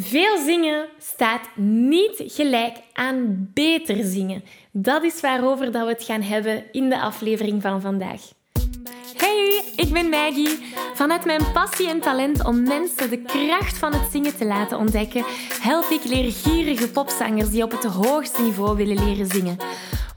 Veel zingen staat niet gelijk aan beter zingen. Dat is waarover dat we het gaan hebben in de aflevering van vandaag. Hey, ik ben Maggie. Vanuit mijn passie en talent om mensen de kracht van het zingen te laten ontdekken, help ik leergierige popzangers die op het hoogste niveau willen leren zingen.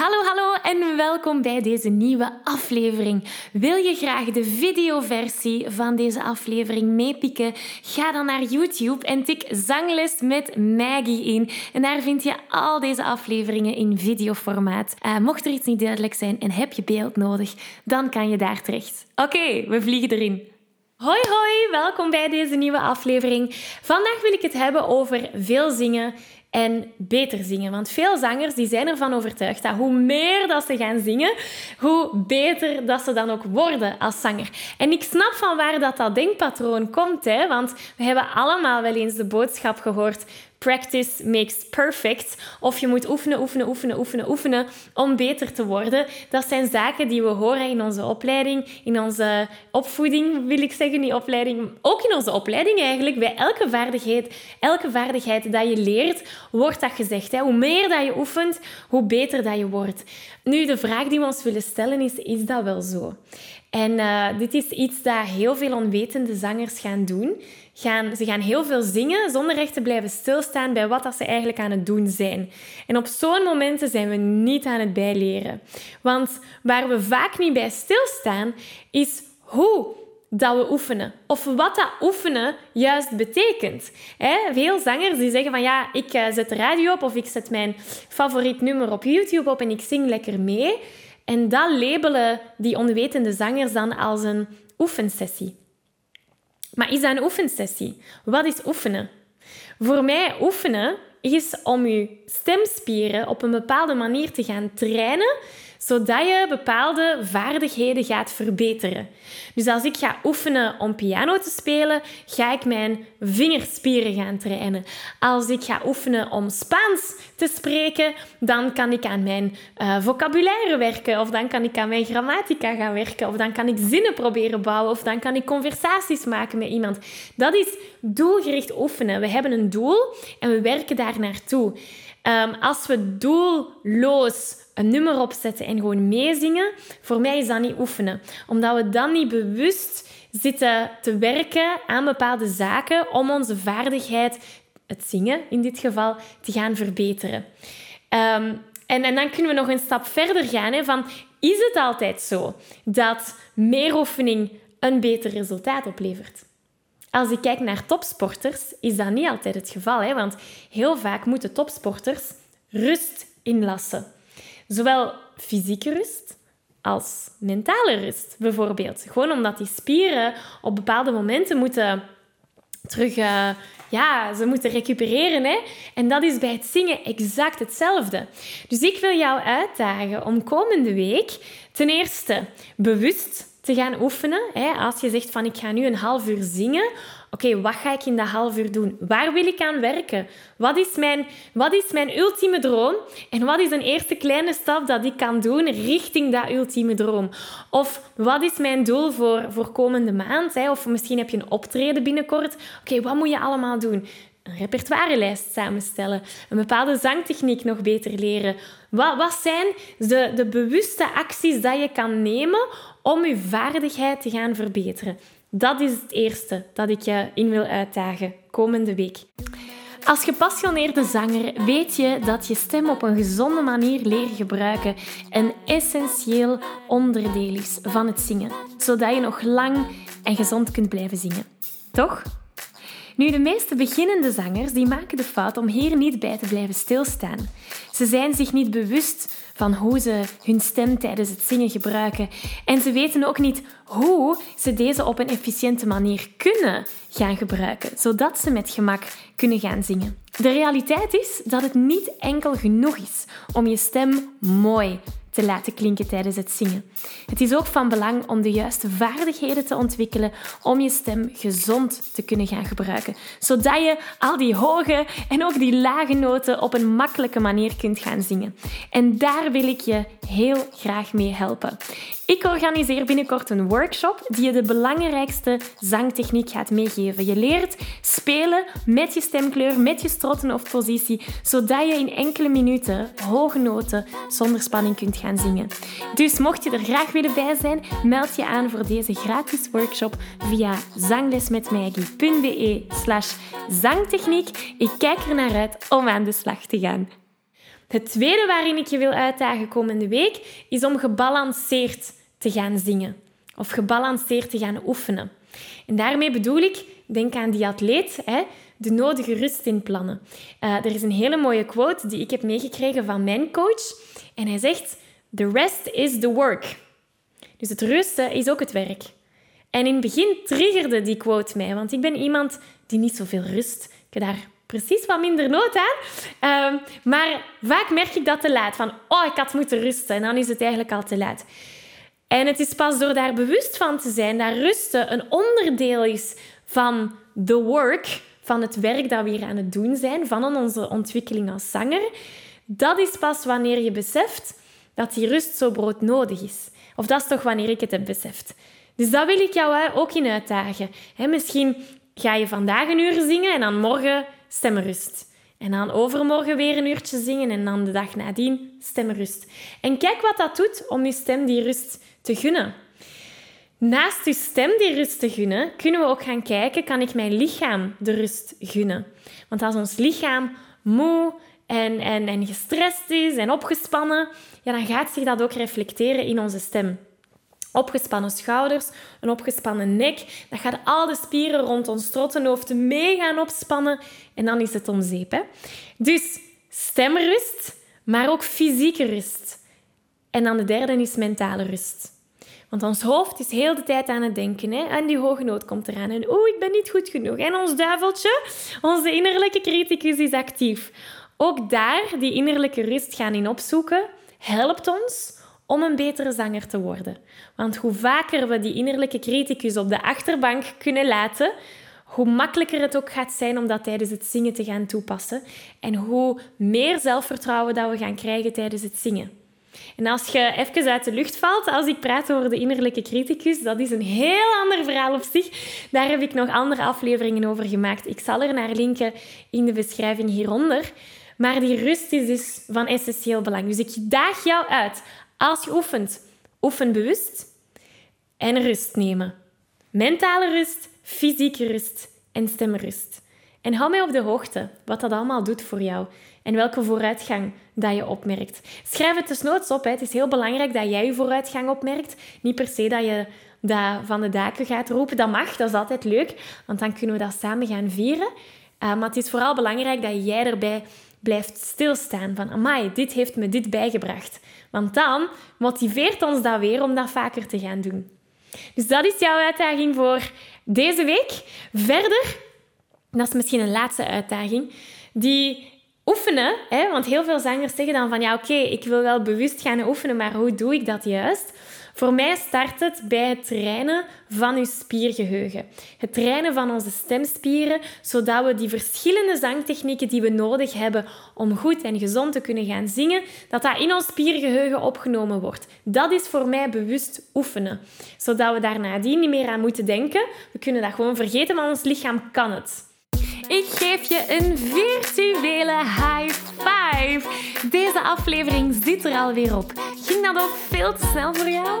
Hallo, hallo en welkom bij deze nieuwe aflevering. Wil je graag de videoversie van deze aflevering meepikken? Ga dan naar YouTube en tik Zangles met Maggie in. En daar vind je al deze afleveringen in videoformaat. Uh, mocht er iets niet duidelijk zijn en heb je beeld nodig, dan kan je daar terecht. Oké, we vliegen erin. Hoi hoi, welkom bij deze nieuwe aflevering. Vandaag wil ik het hebben over veel zingen en beter zingen. Want veel zangers die zijn ervan overtuigd dat hoe meer dat ze gaan zingen, hoe beter dat ze dan ook worden als zanger. En ik snap van waar dat, dat denkpatroon komt, hè? want we hebben allemaal wel eens de boodschap gehoord practice makes perfect. Of je moet oefenen, oefenen, oefenen, oefenen, oefenen om beter te worden. Dat zijn zaken die we horen in onze opleiding, in onze opvoeding, wil ik zeggen, die opleiding. Ook in onze opleiding eigenlijk. Bij elke vaardigheid, elke vaardigheid dat je leert, wordt dat gezegd. Hè? Hoe meer dat je oefent, hoe beter dat je wordt. Nu, de vraag die we ons willen stellen is, is dat wel zo? En uh, dit is iets dat heel veel onwetende zangers gaan doen gaan, ze gaan heel veel zingen zonder echt te blijven stilstaan bij wat dat ze eigenlijk aan het doen zijn. En op zo'n momenten zijn we niet aan het bijleren. Want waar we vaak niet bij stilstaan, is hoe dat we oefenen. Of wat dat oefenen juist betekent. Veel zangers die zeggen van ja, ik eh, zet de radio op of ik zet mijn favoriet nummer op YouTube op en ik zing lekker mee. En dat labelen die onwetende zangers dan als een oefensessie. Maar is dat een oefensessie? Wat is oefenen? Voor mij oefenen is om je stemspieren op een bepaalde manier te gaan trainen zodat je bepaalde vaardigheden gaat verbeteren. Dus als ik ga oefenen om piano te spelen, ga ik mijn vingerspieren gaan trainen. Als ik ga oefenen om Spaans te spreken, dan kan ik aan mijn uh, vocabulaire werken, of dan kan ik aan mijn grammatica gaan werken, of dan kan ik zinnen proberen bouwen, of dan kan ik conversaties maken met iemand. Dat is doelgericht oefenen. We hebben een doel en we werken daar naartoe. Um, als we doelloos een nummer opzetten en gewoon meezingen, voor mij is dat niet oefenen. Omdat we dan niet bewust zitten te werken aan bepaalde zaken om onze vaardigheid, het zingen in dit geval, te gaan verbeteren. Um, en, en dan kunnen we nog een stap verder gaan. Hè, van, is het altijd zo dat meer oefening een beter resultaat oplevert? Als ik kijk naar topsporters, is dat niet altijd het geval. Hè? Want heel vaak moeten topsporters rust inlassen. Zowel fysieke rust als mentale rust, bijvoorbeeld. Gewoon omdat die spieren op bepaalde momenten moeten terug... Uh, ja, ze moeten recupereren. Hè? En dat is bij het zingen exact hetzelfde. Dus ik wil jou uitdagen om komende week ten eerste bewust te gaan oefenen. Als je zegt van ik ga nu een half uur zingen, oké, wat ga ik in dat half uur doen? Waar wil ik aan werken? Wat is, mijn, wat is mijn ultieme droom? En wat is een eerste kleine stap dat ik kan doen richting dat ultieme droom? Of wat is mijn doel voor, voor komende maand? Of misschien heb je een optreden binnenkort. Oké, wat moet je allemaal doen? Een repertoirelijst samenstellen, een bepaalde zangtechniek nog beter leren. Wat, wat zijn de, de bewuste acties dat je kan nemen om je vaardigheid te gaan verbeteren? Dat is het eerste dat ik je in wil uitdagen komende week. Als gepassioneerde zanger weet je dat je stem op een gezonde manier leren gebruiken een essentieel onderdeel is van het zingen, zodat je nog lang en gezond kunt blijven zingen. Toch? Nu, de meeste beginnende zangers die maken de fout om hier niet bij te blijven stilstaan. Ze zijn zich niet bewust van hoe ze hun stem tijdens het zingen gebruiken. En ze weten ook niet hoe ze deze op een efficiënte manier kunnen gaan gebruiken, zodat ze met gemak kunnen gaan zingen. De realiteit is dat het niet enkel genoeg is om je stem mooi te laten klinken tijdens het zingen. Het is ook van belang om de juiste vaardigheden te ontwikkelen om je stem gezond te kunnen gaan gebruiken, zodat je al die hoge en ook die lage noten op een makkelijke manier kunt gaan zingen. En daar wil ik je heel graag mee helpen. Ik organiseer binnenkort een workshop die je de belangrijkste zangtechniek gaat meegeven. Je leert spelen met je stemkleur, met je strottenhoofdpositie, zodat je in enkele minuten hoge noten zonder spanning kunt zingen. Dus mocht je er graag willen bij zijn, meld je aan voor deze gratis workshop via zanglesmetmaggie.be slash zangtechniek. Ik kijk er naar uit om aan de slag te gaan. Het tweede waarin ik je wil uitdagen komende week is om gebalanceerd te gaan zingen of gebalanceerd te gaan oefenen. En daarmee bedoel ik, denk aan die atleet, hè, de nodige rust in plannen. Uh, er is een hele mooie quote die ik heb meegekregen van mijn coach. En hij zegt, the rest is the work. Dus het rusten is ook het werk. En in het begin triggerde die quote mij, want ik ben iemand die niet zoveel rust. Ik heb daar precies wat minder nood aan. Ehm, maar vaak merk ik dat te laat. Van, oh, ik had moeten rusten. En dan is het eigenlijk al te laat. En het is pas door daar bewust van te zijn dat rusten een onderdeel is van the work, van het werk dat we hier aan het doen zijn, van onze ontwikkeling als zanger. Dat is pas wanneer je beseft dat die rust zo broodnodig is. Of dat is toch wanneer ik het heb beseft. Dus dat wil ik jou ook in uitdagen. misschien ga je vandaag een uur zingen en dan morgen stemrust. En dan overmorgen weer een uurtje zingen en dan de dag nadien stemrust. En kijk wat dat doet om je stem die rust te gunnen. Naast je stem die rust te gunnen, kunnen we ook gaan kijken, kan ik mijn lichaam de rust gunnen? Want als ons lichaam moe en, en, en gestrest is en opgespannen, ja, dan gaat zich dat ook reflecteren in onze stem. Opgespannen schouders, een opgespannen nek, dat gaat al de spieren rond ons trottenhoofd mee gaan opspannen en dan is het om zeep. Hè? Dus stemrust, maar ook fysieke rust. En dan de derde is mentale rust. Want ons hoofd is heel de tijd aan het denken. Hè? En die hoge noot komt eraan. En oeh, ik ben niet goed genoeg. En ons duiveltje, onze innerlijke criticus, is actief. Ook daar die innerlijke rust gaan in opzoeken, helpt ons om een betere zanger te worden. Want hoe vaker we die innerlijke criticus op de achterbank kunnen laten, hoe makkelijker het ook gaat zijn om dat tijdens het zingen te gaan toepassen. En hoe meer zelfvertrouwen dat we gaan krijgen tijdens het zingen. En als je even uit de lucht valt, als ik praat over de innerlijke criticus, dat is een heel ander verhaal op zich. Daar heb ik nog andere afleveringen over gemaakt. Ik zal er naar linken in de beschrijving hieronder. Maar die rust is dus van essentieel belang. Dus ik daag jou uit. Als je oefent, oefen bewust en rust nemen. Mentale rust, fysieke rust en stemrust. En hou mij op de hoogte wat dat allemaal doet voor jou en welke vooruitgang dat je opmerkt. Schrijf het nooit op. Hè. Het is heel belangrijk dat jij je vooruitgang opmerkt. Niet per se dat je dat van de daken gaat roepen. Dat mag, dat is altijd leuk, want dan kunnen we dat samen gaan vieren. Uh, maar het is vooral belangrijk dat jij erbij blijft stilstaan. Van, amai, dit heeft me dit bijgebracht. Want dan motiveert ons dat weer om dat vaker te gaan doen. Dus dat is jouw uitdaging voor deze week. Verder, dat is misschien een laatste uitdaging, die oefenen. Hè? Want heel veel zangers zeggen dan van ja, oké, ik wil wel bewust gaan oefenen, maar hoe doe ik dat juist? Voor mij start het bij het trainen van uw spiergeheugen. Het trainen van onze stemspieren, zodat we die verschillende zangtechnieken die we nodig hebben om goed en gezond te kunnen gaan zingen, dat dat in ons spiergeheugen opgenomen wordt. Dat is voor mij bewust oefenen. Zodat we daar nadien niet meer aan moeten denken. We kunnen dat gewoon vergeten, maar ons lichaam kan het. Ik geef je een virtuele high five. Deze aflevering zit er alweer op. Ging dat ook veel te snel voor jou?